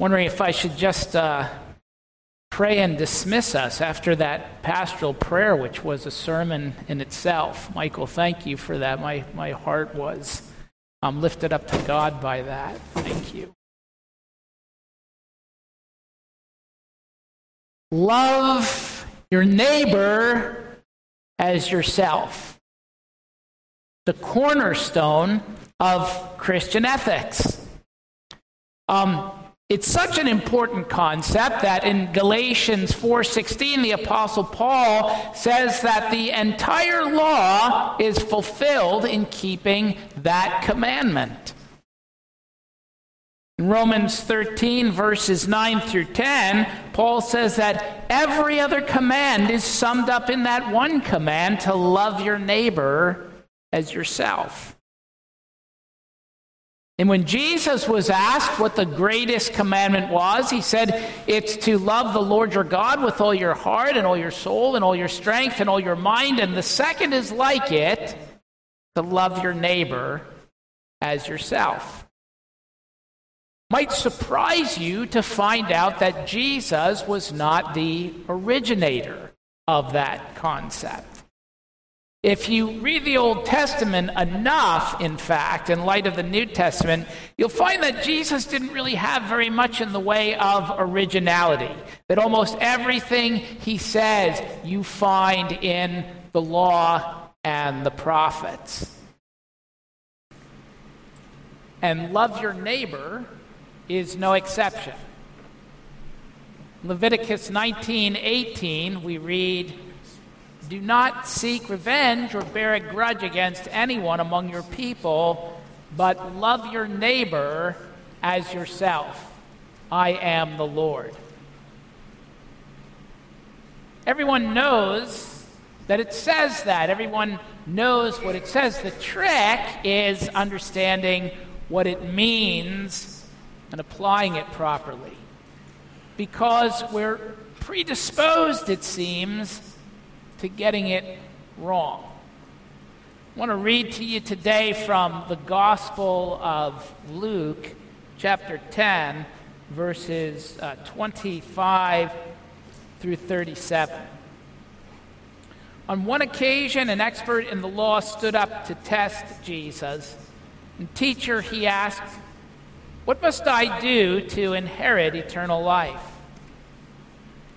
Wondering if I should just uh, pray and dismiss us after that pastoral prayer, which was a sermon in itself. Michael, thank you for that. My, my heart was um, lifted up to God by that. Thank you. Love your neighbor as yourself. The cornerstone of Christian ethics. Um, it's such an important concept that in Galatians 4:16 the apostle Paul says that the entire law is fulfilled in keeping that commandment. In Romans 13 verses 9 through 10, Paul says that every other command is summed up in that one command to love your neighbor as yourself. And when Jesus was asked what the greatest commandment was, he said, It's to love the Lord your God with all your heart and all your soul and all your strength and all your mind. And the second is like it, to love your neighbor as yourself. Might surprise you to find out that Jesus was not the originator of that concept. If you read the Old Testament enough, in fact, in light of the New Testament, you'll find that Jesus didn't really have very much in the way of originality. That almost everything he says you find in the law and the prophets. And love your neighbor is no exception. Leviticus 19:18 we read do not seek revenge or bear a grudge against anyone among your people, but love your neighbor as yourself. I am the Lord. Everyone knows that it says that. Everyone knows what it says. The trick is understanding what it means and applying it properly. Because we're predisposed, it seems, to getting it wrong. I want to read to you today from the Gospel of Luke, chapter 10, verses uh, 25 through 37. On one occasion, an expert in the law stood up to test Jesus. And, teacher, he asked, What must I do to inherit eternal life?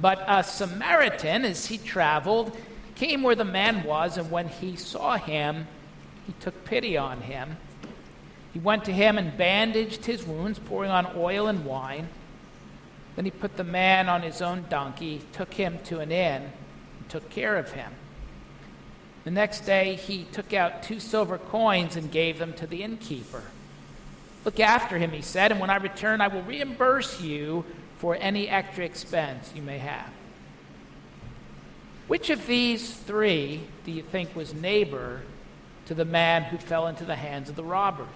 But a Samaritan, as he traveled, came where the man was, and when he saw him, he took pity on him. He went to him and bandaged his wounds, pouring on oil and wine. Then he put the man on his own donkey, took him to an inn, and took care of him. The next day he took out two silver coins and gave them to the innkeeper. Look after him, he said, and when I return, I will reimburse you for any extra expense you may have. Which of these three do you think was neighbor to the man who fell into the hands of the robbers?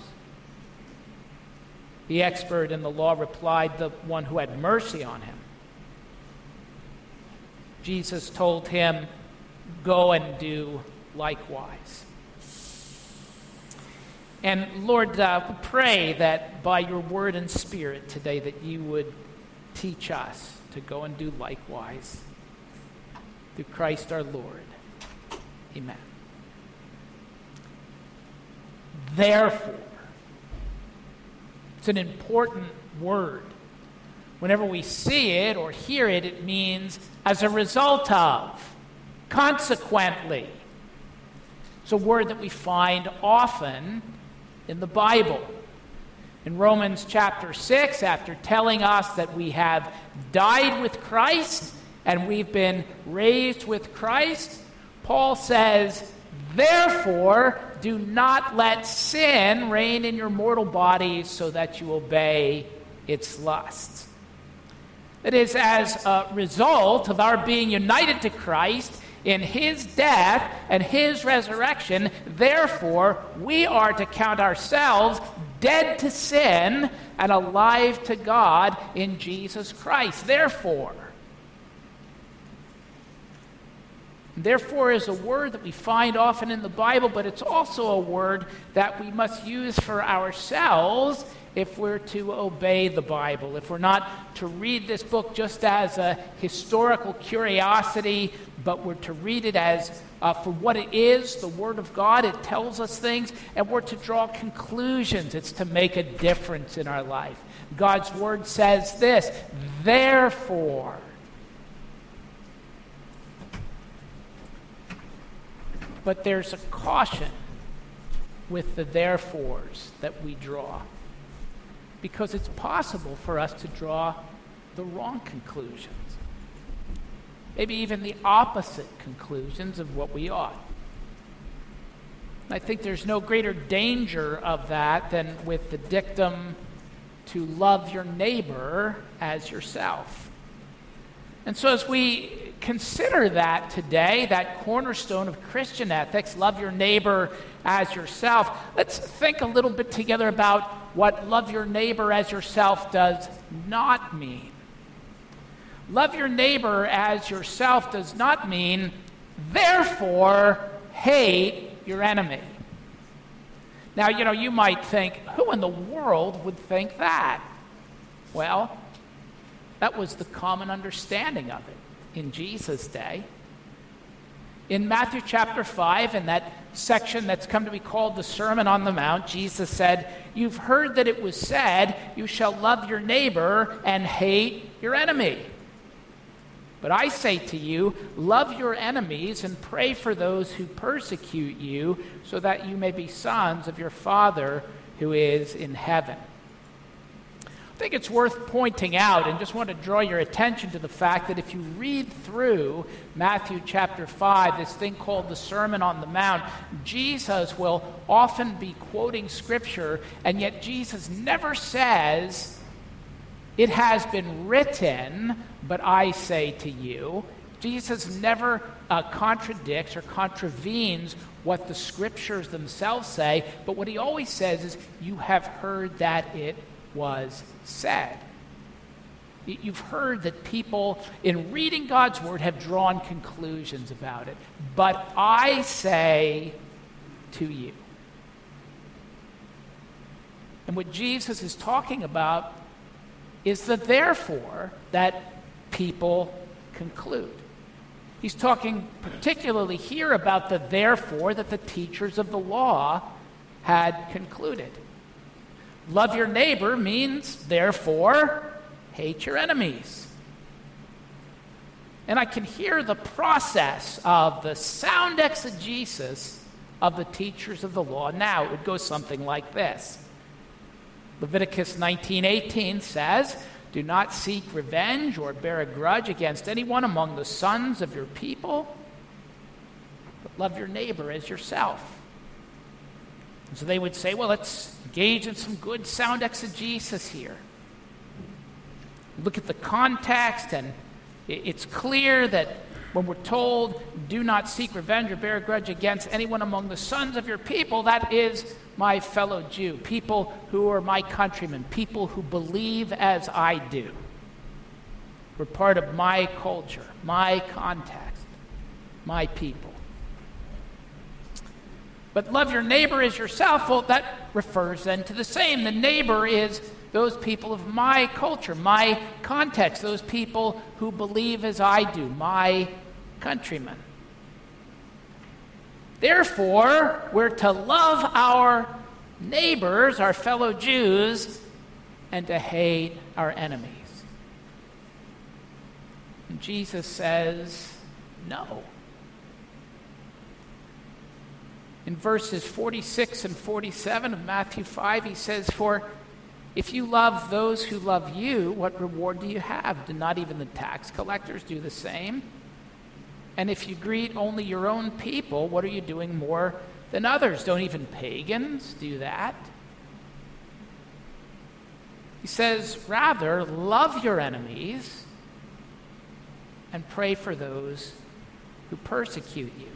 The expert in the law replied, The one who had mercy on him. Jesus told him, Go and do likewise. And Lord, uh, pray that by your word and spirit today that you would teach us to go and do likewise. Through Christ our Lord. Amen. Therefore, it's an important word. Whenever we see it or hear it, it means as a result of, consequently. It's a word that we find often in the Bible. In Romans chapter 6, after telling us that we have died with Christ and we've been raised with Christ, Paul says, Therefore, do not let sin reign in your mortal bodies so that you obey its lusts. That is, as a result of our being united to Christ in his death and his resurrection, therefore, we are to count ourselves dead to sin and alive to God in Jesus Christ. Therefore, Therefore, is a word that we find often in the Bible, but it's also a word that we must use for ourselves if we're to obey the Bible, if we're not to read this book just as a historical curiosity, but we're to read it as uh, for what it is, the Word of God. It tells us things, and we're to draw conclusions. It's to make a difference in our life. God's Word says this, therefore. But there's a caution with the therefores that we draw. Because it's possible for us to draw the wrong conclusions. Maybe even the opposite conclusions of what we ought. I think there's no greater danger of that than with the dictum to love your neighbor as yourself. And so, as we consider that today, that cornerstone of Christian ethics, love your neighbor as yourself, let's think a little bit together about what love your neighbor as yourself does not mean. Love your neighbor as yourself does not mean, therefore, hate your enemy. Now, you know, you might think, who in the world would think that? Well, that was the common understanding of it in Jesus' day. In Matthew chapter 5, in that section that's come to be called the Sermon on the Mount, Jesus said, You've heard that it was said, You shall love your neighbor and hate your enemy. But I say to you, love your enemies and pray for those who persecute you, so that you may be sons of your Father who is in heaven. I think it's worth pointing out and just want to draw your attention to the fact that if you read through Matthew chapter 5, this thing called the Sermon on the Mount, Jesus will often be quoting scripture, and yet Jesus never says, It has been written, but I say to you. Jesus never uh, contradicts or contravenes what the scriptures themselves say, but what he always says is, You have heard that it was said. You've heard that people, in reading God's word, have drawn conclusions about it. But I say to you. And what Jesus is talking about is the therefore that people conclude. He's talking particularly here about the therefore that the teachers of the law had concluded. Love your neighbor means, therefore, hate your enemies. And I can hear the process of the sound exegesis of the teachers of the law. Now, it would go something like this. Leviticus 19:18 says, "Do not seek revenge or bear a grudge against anyone among the sons of your people, but love your neighbor as yourself." And so they would say, well, let's engage in some good sound exegesis here. Look at the context, and it's clear that when we're told, do not seek revenge or bear a grudge against anyone among the sons of your people, that is my fellow Jew, people who are my countrymen, people who believe as I do. We're part of my culture, my context, my people. But love your neighbor as yourself, well, that refers then to the same. The neighbor is those people of my culture, my context, those people who believe as I do, my countrymen. Therefore, we're to love our neighbors, our fellow Jews, and to hate our enemies. And Jesus says, no. In verses 46 and 47 of Matthew 5, he says, For if you love those who love you, what reward do you have? Do not even the tax collectors do the same? And if you greet only your own people, what are you doing more than others? Don't even pagans do that? He says, Rather, love your enemies and pray for those who persecute you.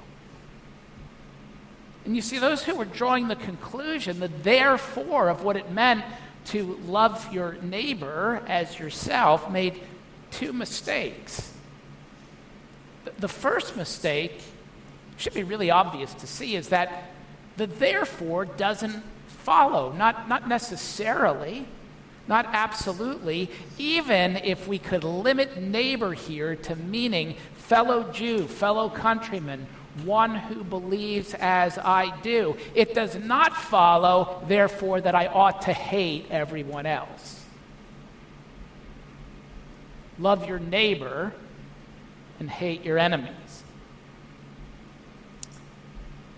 And you see, those who were drawing the conclusion, the therefore of what it meant to love your neighbor as yourself, made two mistakes. The first mistake should be really obvious to see is that the therefore doesn't follow, not, not necessarily, not absolutely, even if we could limit neighbor here to meaning fellow Jew, fellow countryman, one who believes as I do. It does not follow, therefore, that I ought to hate everyone else. Love your neighbor and hate your enemies.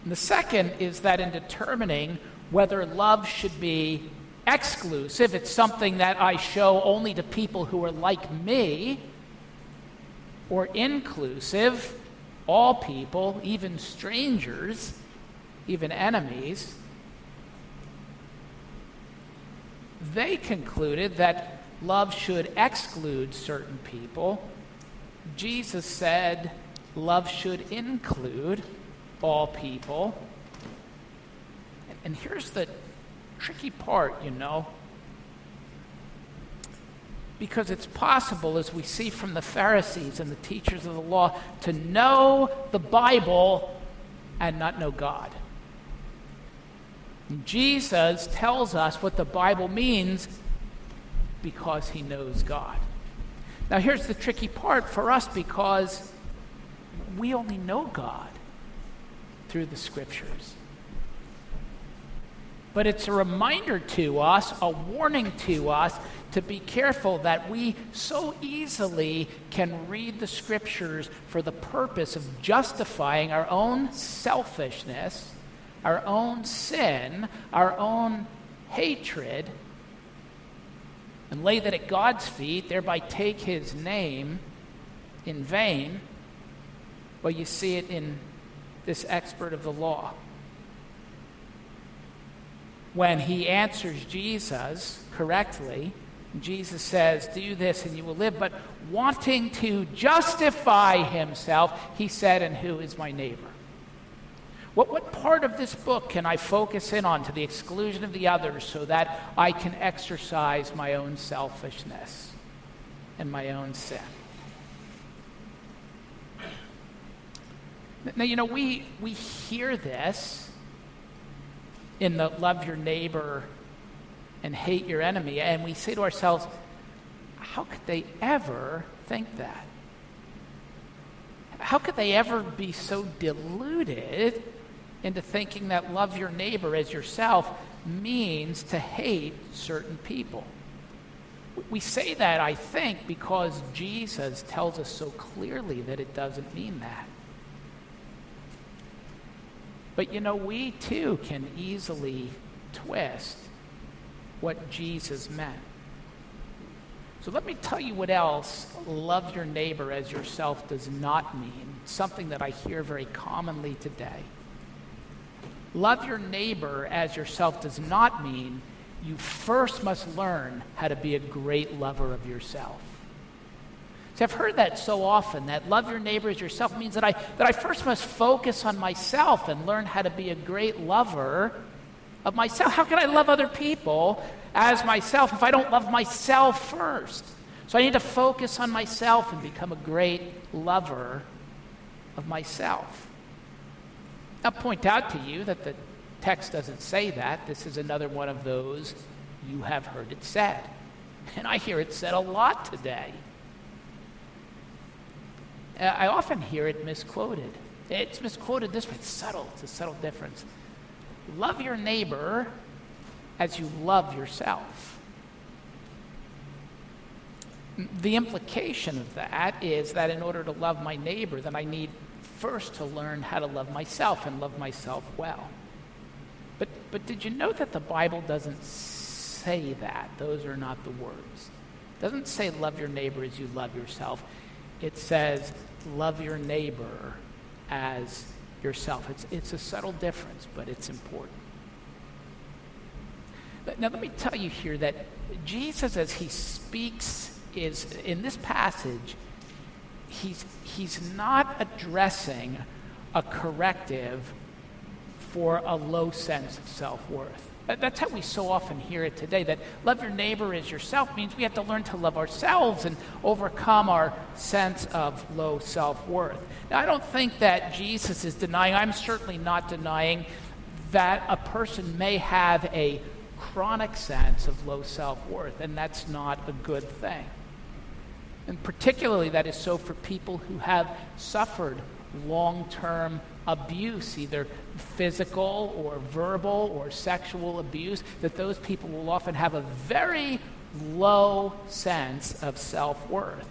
And the second is that in determining whether love should be exclusive, it's something that I show only to people who are like me, or inclusive, all people, even strangers, even enemies, they concluded that love should exclude certain people. Jesus said love should include all people. And here's the tricky part, you know. Because it's possible, as we see from the Pharisees and the teachers of the law, to know the Bible and not know God. Jesus tells us what the Bible means because he knows God. Now, here's the tricky part for us because we only know God through the Scriptures. But it's a reminder to us, a warning to us, to be careful that we so easily can read the scriptures for the purpose of justifying our own selfishness, our own sin, our own hatred, and lay that at God's feet, thereby take his name in vain. Well, you see it in this expert of the law when he answers Jesus correctly, Jesus says, Do this and you will live. But wanting to justify himself, he said, And who is my neighbor? What, what part of this book can I focus in on to the exclusion of the others so that I can exercise my own selfishness and my own sin? Now, you know, we, we hear this in the love your neighbor and hate your enemy. And we say to ourselves, how could they ever think that? How could they ever be so deluded into thinking that love your neighbor as yourself means to hate certain people? We say that, I think, because Jesus tells us so clearly that it doesn't mean that. But you know, we too can easily twist what Jesus meant. So let me tell you what else love your neighbor as yourself does not mean, something that I hear very commonly today. Love your neighbor as yourself does not mean you first must learn how to be a great lover of yourself. See, I've heard that so often that love your neighbor as yourself means that I, that I first must focus on myself and learn how to be a great lover of myself. How can I love other people as myself if I don't love myself first? So I need to focus on myself and become a great lover of myself. I'll point out to you that the text doesn't say that. This is another one of those you have heard it said. And I hear it said a lot today. Uh, I often hear it misquoted. It's misquoted this way. It's subtle. It's a subtle difference. Love your neighbor as you love yourself. The implication of that is that in order to love my neighbor, then I need first to learn how to love myself and love myself well. But, but did you know that the Bible doesn't say that? Those are not the words. It doesn't say love your neighbor as you love yourself. It says love your neighbor as yourself. It's, it's a subtle difference, but it's important. But now, let me tell you here that Jesus, as he speaks, is in this passage, he's, he's not addressing a corrective for a low sense of self worth. That's how we so often hear it today that love your neighbor as yourself means we have to learn to love ourselves and overcome our sense of low self worth. Now, I don't think that Jesus is denying, I'm certainly not denying that a person may have a chronic sense of low self worth, and that's not a good thing. And particularly, that is so for people who have suffered long term abuse, either physical or verbal or sexual abuse, that those people will often have a very low sense of self worth.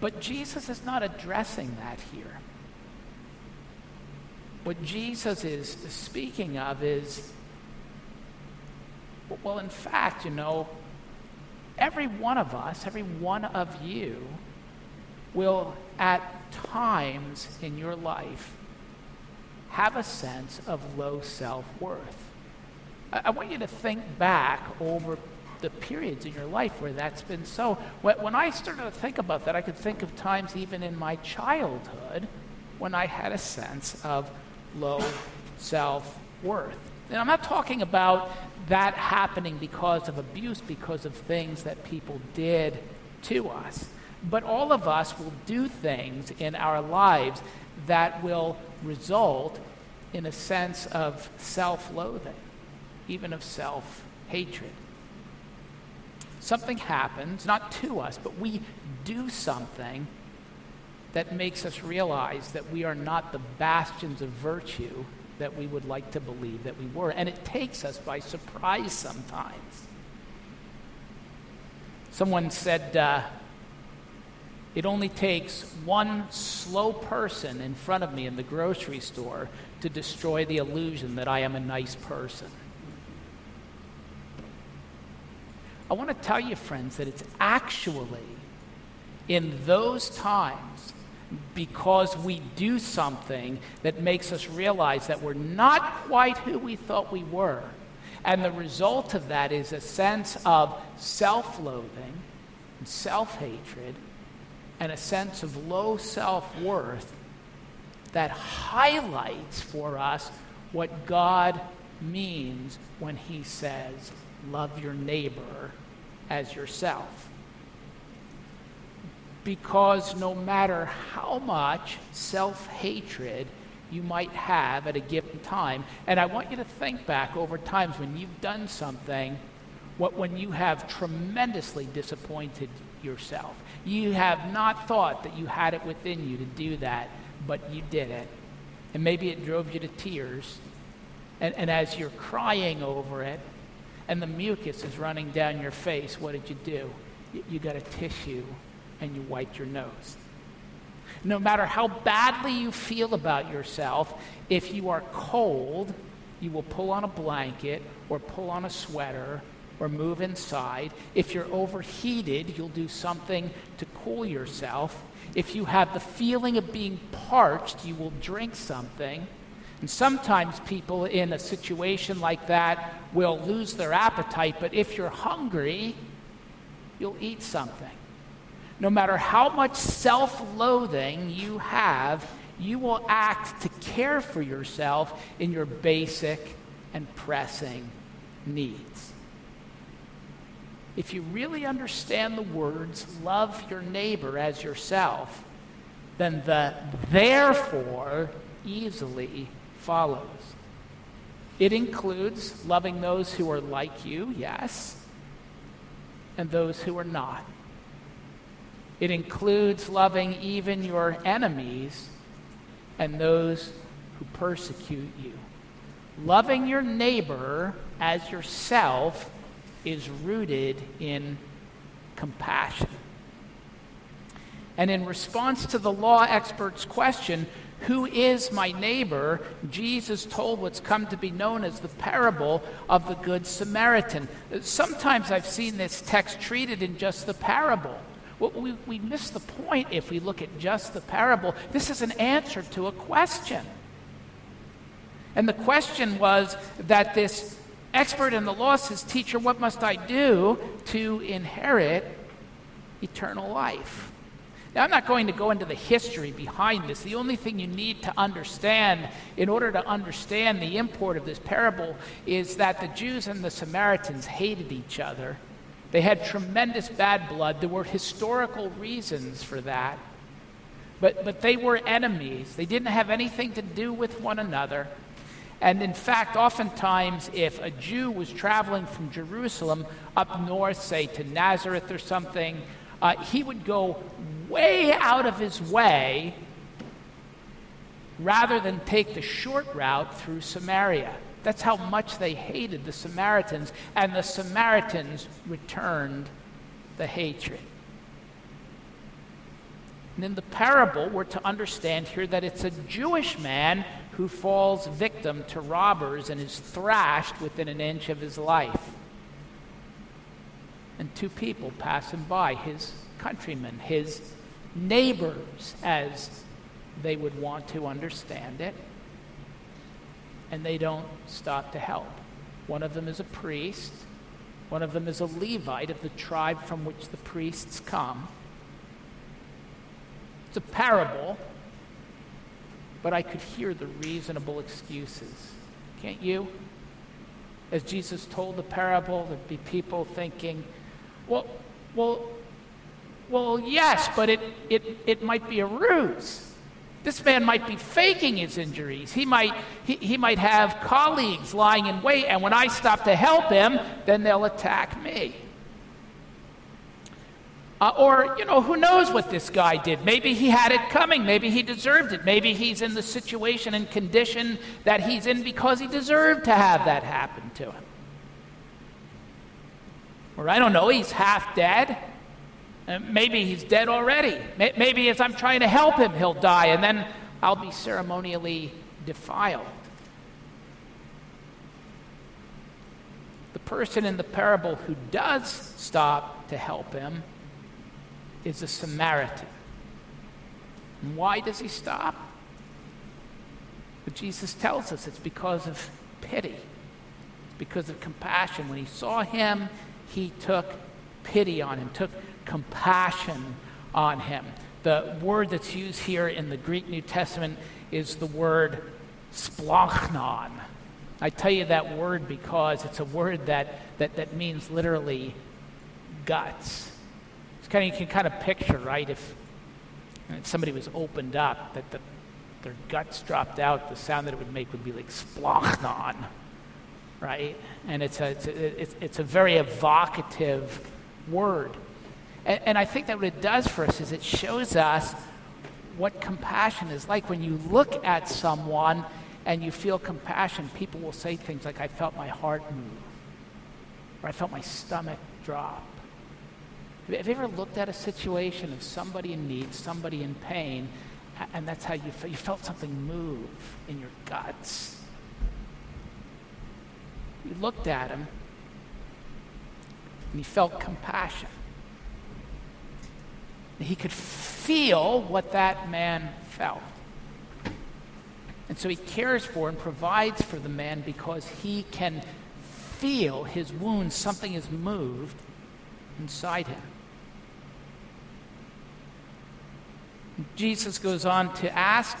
But Jesus is not addressing that here. What Jesus is speaking of is, well, in fact, you know, every one of us, every one of you, will at times in your life have a sense of low self worth. I, I, want you to think back over the periods in your life where that's been so. When, when I started to think about that, I could think of times even in my childhood when I had a sense of low self worth. And I'm not talking about that happening because of abuse, because of things that people did to us. But all of us will do things in our lives that will result in a sense of self loathing, even of self hatred. Something happens, not to us, but we do something that makes us realize that we are not the bastions of virtue that we would like to believe that we were. And it takes us by surprise sometimes. Someone said, uh, it only takes one slow person in front of me in the grocery store to destroy the illusion that I am a nice person. I want to tell you, friends, that it's actually in those times because we do something that makes us realize that we're not quite who we thought we were. And the result of that is a sense of self loathing and self hatred and a sense of low self worth that highlights for us what God means when He says, Love your neighbor as yourself. Because no matter how much self hatred you might have at a given time, and I want you to think back over times when you've done something, what, when you have tremendously disappointed yourself. You have not thought that you had it within you to do that, but you did it. And maybe it drove you to tears. And, and as you're crying over it, and the mucus is running down your face, what did you do? You, you got a tissue and you wiped your nose. No matter how badly you feel about yourself, if you are cold, you will pull on a blanket or pull on a sweater or move inside. If you're overheated, you'll do something to cool yourself. If you have the feeling of being parched, you will drink something. And sometimes people in a situation like that will lose their appetite, but if you're hungry, you'll eat something. No matter how much self loathing you have, you will act to care for yourself in your basic and pressing needs if you really understand the words, love your neighbor as yourself, then the therefore easily follows. It includes loving those who are like you, yes, and those who are not. It includes loving even your enemies and those who persecute you. Loving your neighbor as yourself is rooted in compassion. And in response to the law expert's question, who is my neighbor? Jesus told what's come to be known as the parable of the Good Samaritan. Sometimes I've seen this text treated in just the parable. We, we miss the point if we look at just the parable. This is an answer to a question. And the question was that this expert in the law says, Teacher, what must I do to inherit eternal life? Now, I'm not going to go into the history behind this. The only thing you need to understand in order to understand the import of this parable is that the Jews and the Samaritans hated each other. They had tremendous bad blood. There were historical reasons for that. But, but they were enemies. They didn't have anything to do with one another. And in fact, oftentimes, if a Jew was traveling from Jerusalem up north, say to Nazareth or something, uh, he would go way out of his way rather than take the short route through Samaria. That's how much they hated the Samaritans, and the Samaritans returned the hatred. And in the parable, we're to understand here that it's a Jewish man who falls victim to robbers and is thrashed within an inch of his life. And two people pass him by his countrymen, his neighbors, as they would want to understand it, and they don't stop to help. One of them is a priest, one of them is a Levite of the tribe from which the priests come. It's a parable, but I could hear the reasonable excuses. Can't you? As Jesus told the parable, there'd be people thinking, well, well, well, yes, but it, it, it might be a ruse. This man might be faking his injuries. He might, he, he might have colleagues lying in wait, and when I stop to help him, then they'll attack me. Uh, or, you know, who knows what this guy did? Maybe he had it coming. Maybe he deserved it. Maybe he's in the situation and condition that he's in because he deserved to have that happen to him. Or I don't know, he's half dead. Uh, maybe he's dead already. Maybe as I'm trying to help him, he'll die, and then I'll be ceremonially defiled. The person in the parable who does stop to help him is a Samaritan. And why does he stop? But Jesus tells us it's because of pity, it's because of compassion. When he saw him, he took pity on him, took compassion on him. The word that's used here in the Greek New Testament is the word splanchnon. I tell you that word because it's a word that, that, that means literally guts. Kind of, you can kind of picture, right, if somebody was opened up, that the, their guts dropped out, the sound that it would make would be like splanchnon, right? And it's a, it's a, it's, it's a very evocative word. And, and I think that what it does for us is it shows us what compassion is like. When you look at someone and you feel compassion, people will say things like, I felt my heart move, or I felt my stomach drop. Have you ever looked at a situation of somebody in need, somebody in pain, and that's how you felt? You felt something move in your guts. You looked at him, and you felt compassion. He could feel what that man felt. And so he cares for and provides for the man because he can feel his wounds, something is moved inside him. Jesus goes on to ask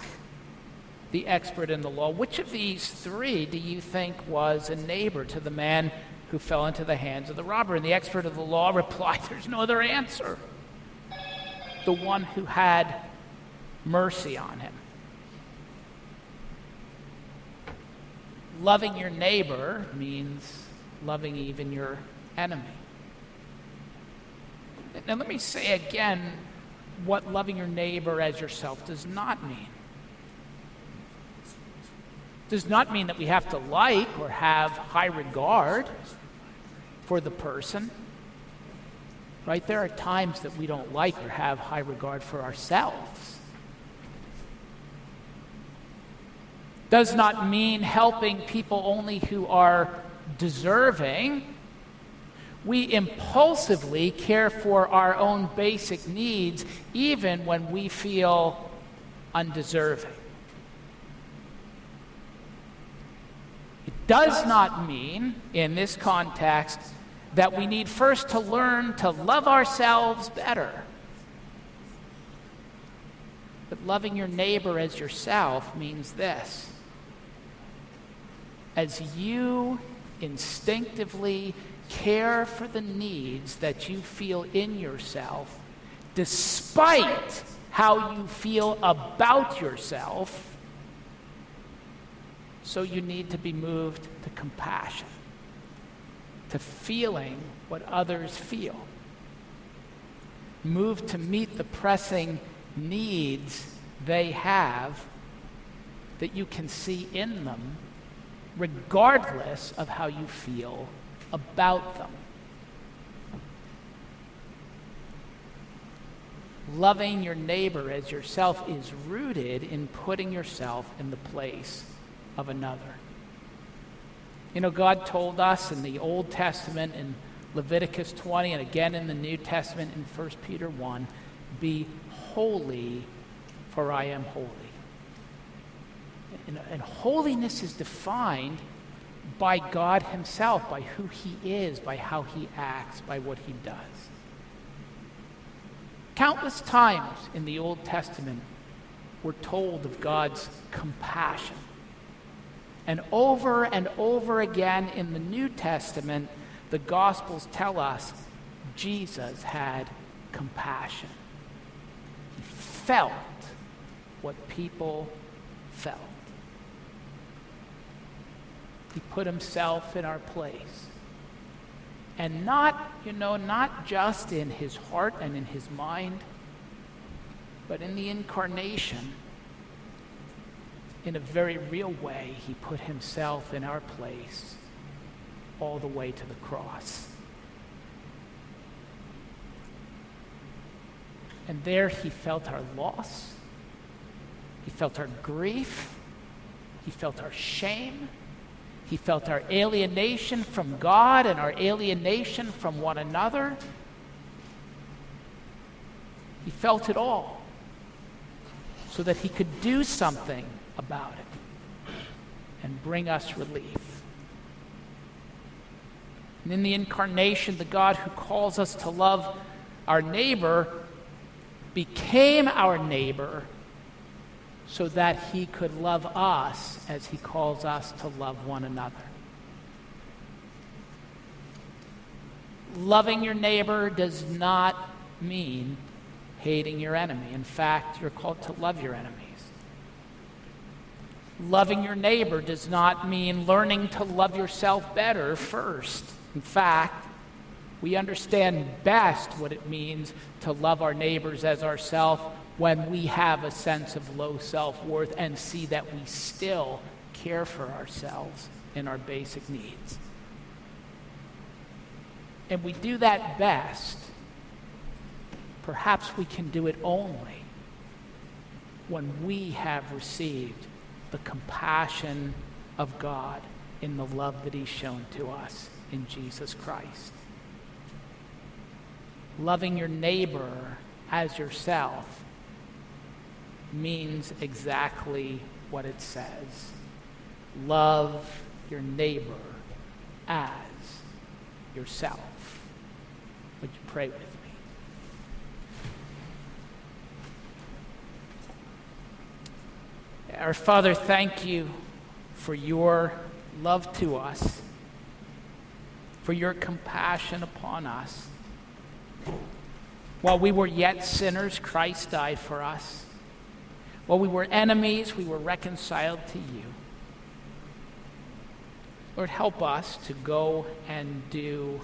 the expert in the law, which of these three do you think was a neighbor to the man who fell into the hands of the robber? And the expert of the law replied, There's no other answer the one who had mercy on him. Loving your neighbor means loving even your enemy. Now, let me say again what loving your neighbor as yourself does not mean. Does not mean that we have to like or have high regard. for the person. Right? There are times that we don't like or have high regard for ourselves. Does not mean helping people only who are deserving. We impulsively care for our own basic needs even when we feel undeserving. It does not mean, in this context, that we need first to learn to love ourselves better. But loving your neighbor as yourself means this. As you instinctively care for the needs that you feel in yourself, despite how you feel about yourself, so you need to be moved to compassion to feeling what others feel. Move to meet the pressing needs they have that you can see in them, regardless of how you feel about them. Loving your neighbor as yourself is rooted in putting yourself in the place of another. You know, God told us in the Old Testament in Leviticus 20 and again in the New Testament in 1 Peter 1 be holy, for I am holy. And, and holiness is defined by God Himself, by who He is, by how He acts, by what He does. Countless times in the Old Testament, we're told of God's compassion and over and over again in the New Testament, the Gospels tell us Jesus had compassion. He felt what people felt. He put himself in our place. And not, you know, not just in his heart and in his mind, but in the incarnation in a very real way, he put himself in our place all the way to the cross. And there he felt our loss, he felt our grief, he felt our shame, he felt our alienation from God and our alienation from one another. He felt it all so that he could do something about it and bring us relief. And in the incarnation, the God who calls us to love our neighbor became our neighbor so that he could love us as he calls us to love one another. Loving your neighbor does not mean hating your enemy. In fact, you're called to love your enemies. Loving your neighbor does not mean learning to love yourself better first. In fact, we understand best what it means to love our neighbors as ourselves when we have a sense of low self worth and see that we still care for ourselves and our basic needs. And we do that best. Perhaps we can do it only when we have received the compassion of God in the love that He's shown to us in Jesus Christ. Loving your neighbor as yourself means exactly what it says love your neighbor as yourself. Would you pray with me? Our Father, thank you for your love to us, for your compassion upon us. While we were yet sinners, Christ died for us. While we were enemies, we were reconciled to you. Lord, help us to go and do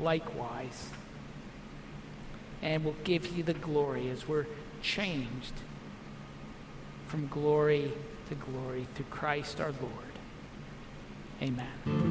likewise. And we'll give you the glory as we're changed from glory to glory through Christ our Lord. Amen.